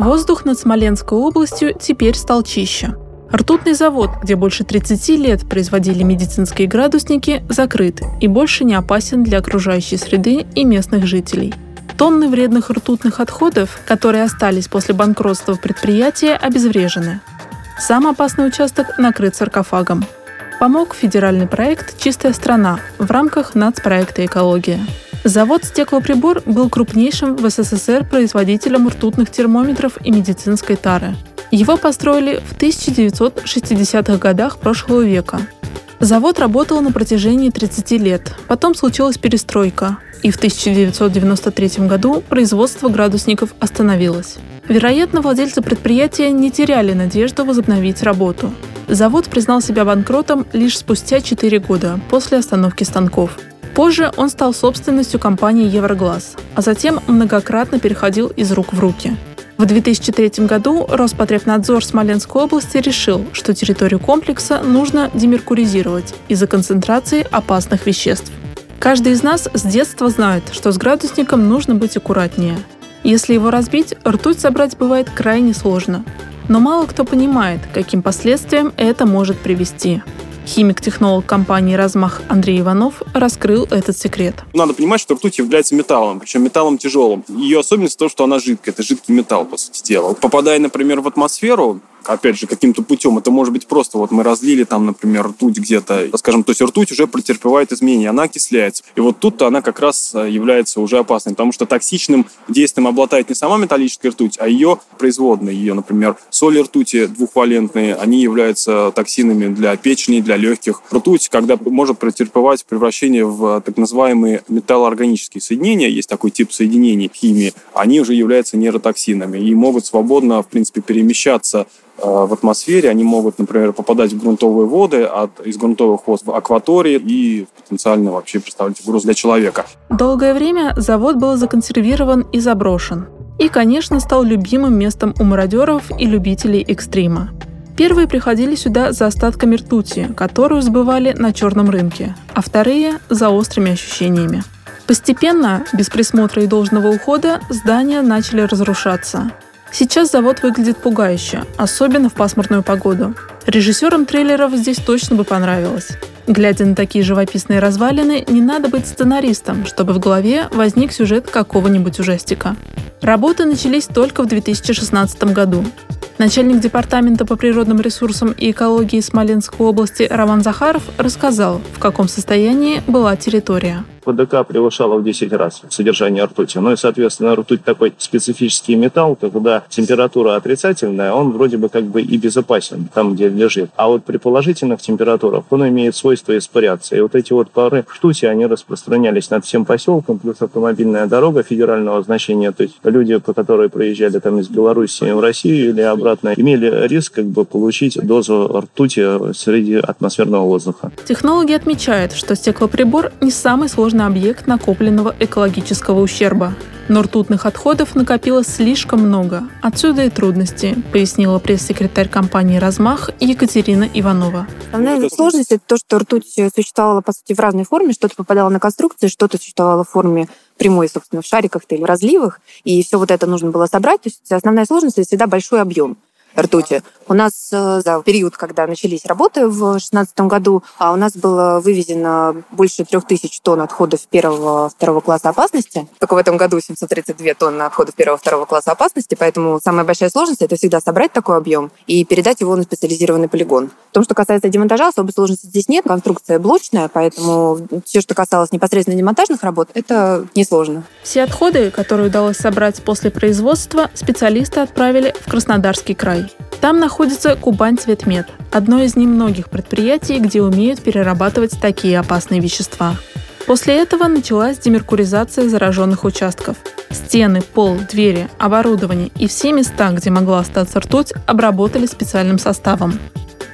Воздух над Смоленской областью теперь стал чище. Ртутный завод, где больше 30 лет производили медицинские градусники, закрыт и больше не опасен для окружающей среды и местных жителей. Тонны вредных ртутных отходов, которые остались после банкротства предприятия, обезврежены. Сам опасный участок накрыт саркофагом. Помог федеральный проект «Чистая страна» в рамках нацпроекта «Экология». Завод «Стеклоприбор» был крупнейшим в СССР производителем ртутных термометров и медицинской тары – его построили в 1960-х годах прошлого века. Завод работал на протяжении 30 лет, потом случилась перестройка, и в 1993 году производство градусников остановилось. Вероятно, владельцы предприятия не теряли надежду возобновить работу. Завод признал себя банкротом лишь спустя 4 года после остановки станков. Позже он стал собственностью компании «Евроглаз», а затем многократно переходил из рук в руки – в 2003 году Роспотребнадзор Смоленской области решил, что территорию комплекса нужно демеркуризировать из-за концентрации опасных веществ. Каждый из нас с детства знает, что с градусником нужно быть аккуратнее. Если его разбить, ртуть собрать бывает крайне сложно. Но мало кто понимает, каким последствиям это может привести. Химик-технолог компании «Размах» Андрей Иванов раскрыл этот секрет. Надо понимать, что ртуть является металлом, причем металлом тяжелым. Ее особенность в том, что она жидкая. Это жидкий металл, по сути дела. Попадая, например, в атмосферу, опять же, каким-то путем. Это может быть просто вот мы разлили там, например, ртуть где-то, скажем, то есть ртуть уже претерпевает изменения, она окисляется. И вот тут-то она как раз э, является уже опасной, потому что токсичным действием обладает не сама металлическая ртуть, а ее производные. Ее, например, соли ртути двухвалентные, они являются токсинами для печени, для легких. Ртуть, когда может претерпевать превращение в так называемые металлоорганические соединения, есть такой тип соединений в химии, они уже являются нейротоксинами и могут свободно, в принципе, перемещаться Э, в атмосфере, они могут, например, попадать в грунтовые воды, от, из грунтовых вод в акватории и потенциально вообще представлять угрозу для человека. Долгое время завод был законсервирован и заброшен. И, конечно, стал любимым местом у мародеров и любителей экстрима. Первые приходили сюда за остатками ртути, которую сбывали на черном рынке, а вторые – за острыми ощущениями. Постепенно, без присмотра и должного ухода, здания начали разрушаться – Сейчас завод выглядит пугающе, особенно в пасмурную погоду. Режиссерам трейлеров здесь точно бы понравилось. Глядя на такие живописные развалины, не надо быть сценаристом, чтобы в голове возник сюжет какого-нибудь ужастика. Работы начались только в 2016 году. Начальник департамента по природным ресурсам и экологии Смоленской области Роман Захаров рассказал, в каком состоянии была территория. ПДК превышало в 10 раз содержание ртути. Ну и, соответственно, ртуть такой специфический металл, когда температура отрицательная, он вроде бы как бы и безопасен там, где лежит. А вот при положительных температурах он имеет свойство испаряться. И вот эти вот пары ртути, они распространялись над всем поселком, плюс автомобильная дорога федерального значения. То есть люди, по которой проезжали там из Беларуси в Россию или обратно, имели риск как бы получить дозу ртути среди атмосферного воздуха. Технологи отмечают, что стеклоприбор не самый сложный сложный объект накопленного экологического ущерба. Но ртутных отходов накопилось слишком много. Отсюда и трудности, пояснила пресс-секретарь компании «Размах» Екатерина Иванова. Основная сложность – это то, что ртуть существовала, по сути, в разной форме. Что-то попадало на конструкции, что-то существовало в форме прямой, собственно, в шариках или разливах. И все вот это нужно было собрать. То есть основная сложность – это всегда большой объем ртути. У нас э, за период, когда начались работы в 2016 году, а у нас было вывезено больше трех тысяч тонн отходов первого-второго класса опасности. Только в этом году 732 тонны отходов первого-второго класса опасности, поэтому самая большая сложность – это всегда собрать такой объем и передать его на специализированный полигон. В том, что касается демонтажа, особой сложности здесь нет. Конструкция блочная, поэтому все, что касалось непосредственно демонтажных работ, это несложно. Все отходы, которые удалось собрать после производства, специалисты отправили в Краснодарский край. Там находится Кубань Цветмет, одно из немногих предприятий, где умеют перерабатывать такие опасные вещества. После этого началась демеркуризация зараженных участков. Стены, пол, двери, оборудование и все места, где могла остаться ртуть, обработали специальным составом.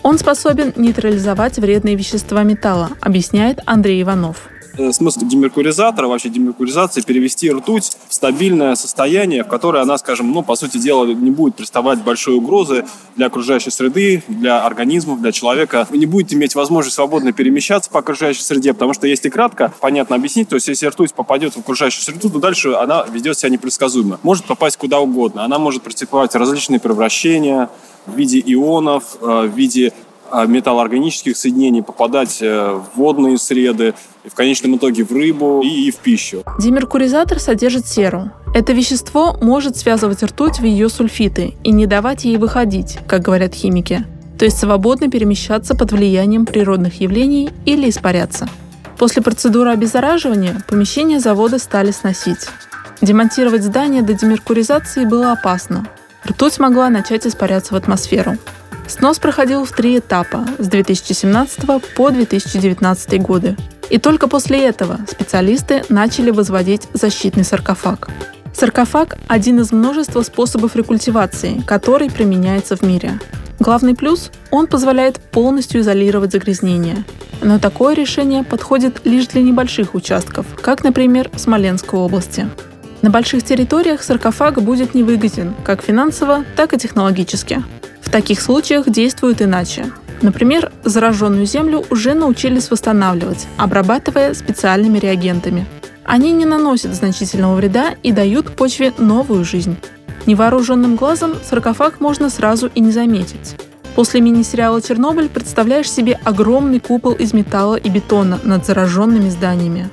Он способен нейтрализовать вредные вещества металла, объясняет Андрей Иванов. Э, смысл демеркуризатора, вообще демеркуризации, перевести ртуть в стабильное состояние, в которое она, скажем, ну, по сути дела, не будет представлять большой угрозы для окружающей среды, для организмов, для человека. Вы не будете иметь возможность свободно перемещаться по окружающей среде, потому что если кратко, понятно объяснить, то есть если ртуть попадет в окружающую среду, то дальше она ведет себя непредсказуемо. Может попасть куда угодно. Она может претерпевать различные превращения в виде ионов, э, в виде металлоорганических соединений попадать э, в водные среды, и в конечном итоге в рыбу и, и в пищу. Демеркуризатор содержит серу. Это вещество может связывать ртуть в ее сульфиты и не давать ей выходить, как говорят химики, то есть свободно перемещаться под влиянием природных явлений или испаряться. После процедуры обеззараживания помещение завода стали сносить. Демонтировать здание до демеркуризации было опасно. Ртуть могла начать испаряться в атмосферу. Снос проходил в три этапа с 2017 по 2019 годы. И только после этого специалисты начали возводить защитный саркофаг. Саркофаг – один из множества способов рекультивации, который применяется в мире. Главный плюс – он позволяет полностью изолировать загрязнение. Но такое решение подходит лишь для небольших участков, как, например, в Смоленской области. На больших территориях саркофаг будет невыгоден как финансово, так и технологически. В таких случаях действуют иначе. Например, зараженную землю уже научились восстанавливать, обрабатывая специальными реагентами. Они не наносят значительного вреда и дают почве новую жизнь. Невооруженным глазом саркофаг можно сразу и не заметить. После мини-сериала «Чернобыль» представляешь себе огромный купол из металла и бетона над зараженными зданиями.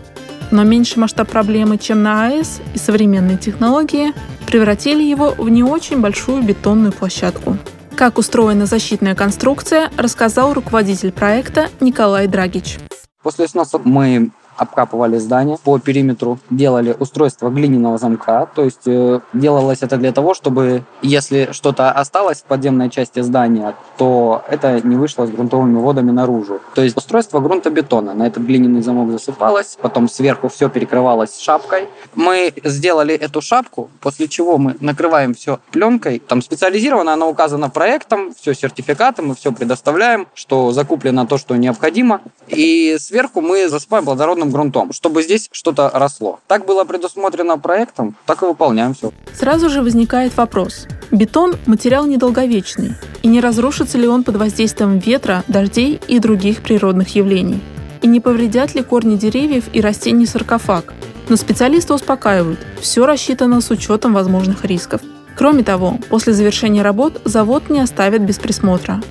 Но меньший масштаб проблемы, чем на АЭС и современные технологии, превратили его в не очень большую бетонную площадку. Как устроена защитная конструкция, рассказал руководитель проекта Николай Драгич. После сноса мы обкапывали здание по периметру, делали устройство глиняного замка, то есть э, делалось это для того, чтобы если что-то осталось в подземной части здания, то это не вышло с грунтовыми водами наружу. То есть устройство грунтобетона, на этот глиняный замок засыпалось, потом сверху все перекрывалось шапкой. Мы сделали эту шапку, после чего мы накрываем все пленкой, там специализированно, она указана проектом, все сертификатом, мы все предоставляем, что закуплено то, что необходимо, и сверху мы засыпаем плодородным грунтом, чтобы здесь что-то росло. Так было предусмотрено проектом, так и выполняем все. Сразу же возникает вопрос. Бетон – материал недолговечный, и не разрушится ли он под воздействием ветра, дождей и других природных явлений? И не повредят ли корни деревьев и растений саркофаг? Но специалисты успокаивают, все рассчитано с учетом возможных рисков. Кроме того, после завершения работ завод не оставят без присмотра.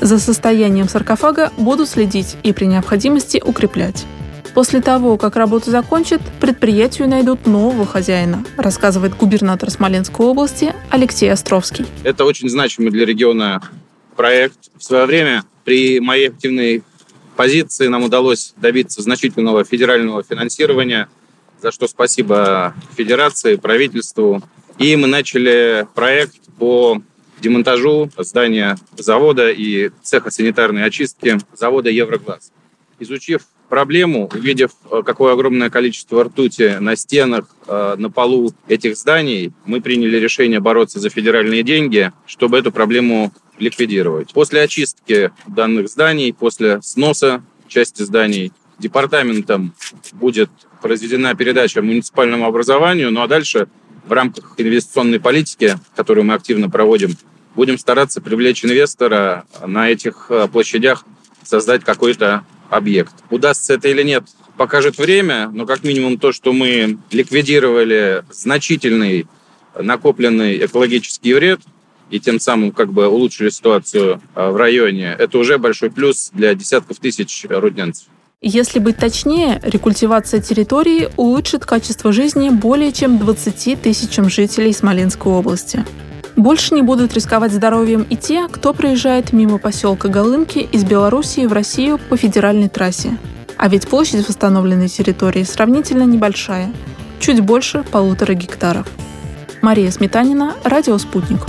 За состоянием саркофага будут следить и при необходимости укреплять. После того, как работу закончат, предприятию найдут нового хозяина, рассказывает губернатор Смоленской области Алексей Островский. Это очень значимый для региона проект. В свое время при моей активной позиции нам удалось добиться значительного федерального финансирования, за что спасибо Федерации, правительству. И мы начали проект по демонтажу здания завода и цеха санитарной очистки завода «Евроглаз». Изучив проблему, увидев, э, какое огромное количество ртути на стенах, э, на полу этих зданий, мы приняли решение бороться за федеральные деньги, чтобы эту проблему ликвидировать. После очистки данных зданий, после сноса части зданий, департаментом будет произведена передача муниципальному образованию, ну а дальше в рамках инвестиционной политики, которую мы активно проводим, будем стараться привлечь инвестора на этих э, площадях, создать какой-то объект. Удастся это или нет, покажет время, но как минимум то, что мы ликвидировали значительный накопленный экологический вред, и тем самым как бы улучшили ситуацию а, в районе, это уже большой плюс для десятков тысяч рудненцев. Если быть точнее, рекультивация территории улучшит качество жизни более чем 20 тысячам жителей Смоленской области. Больше не будут рисковать здоровьем и те, кто проезжает мимо поселка Голынки из Белоруссии в Россию по федеральной трассе. А ведь площадь восстановленной территории сравнительно небольшая, чуть больше полутора гектаров. Мария Сметанина, Радио «Спутник».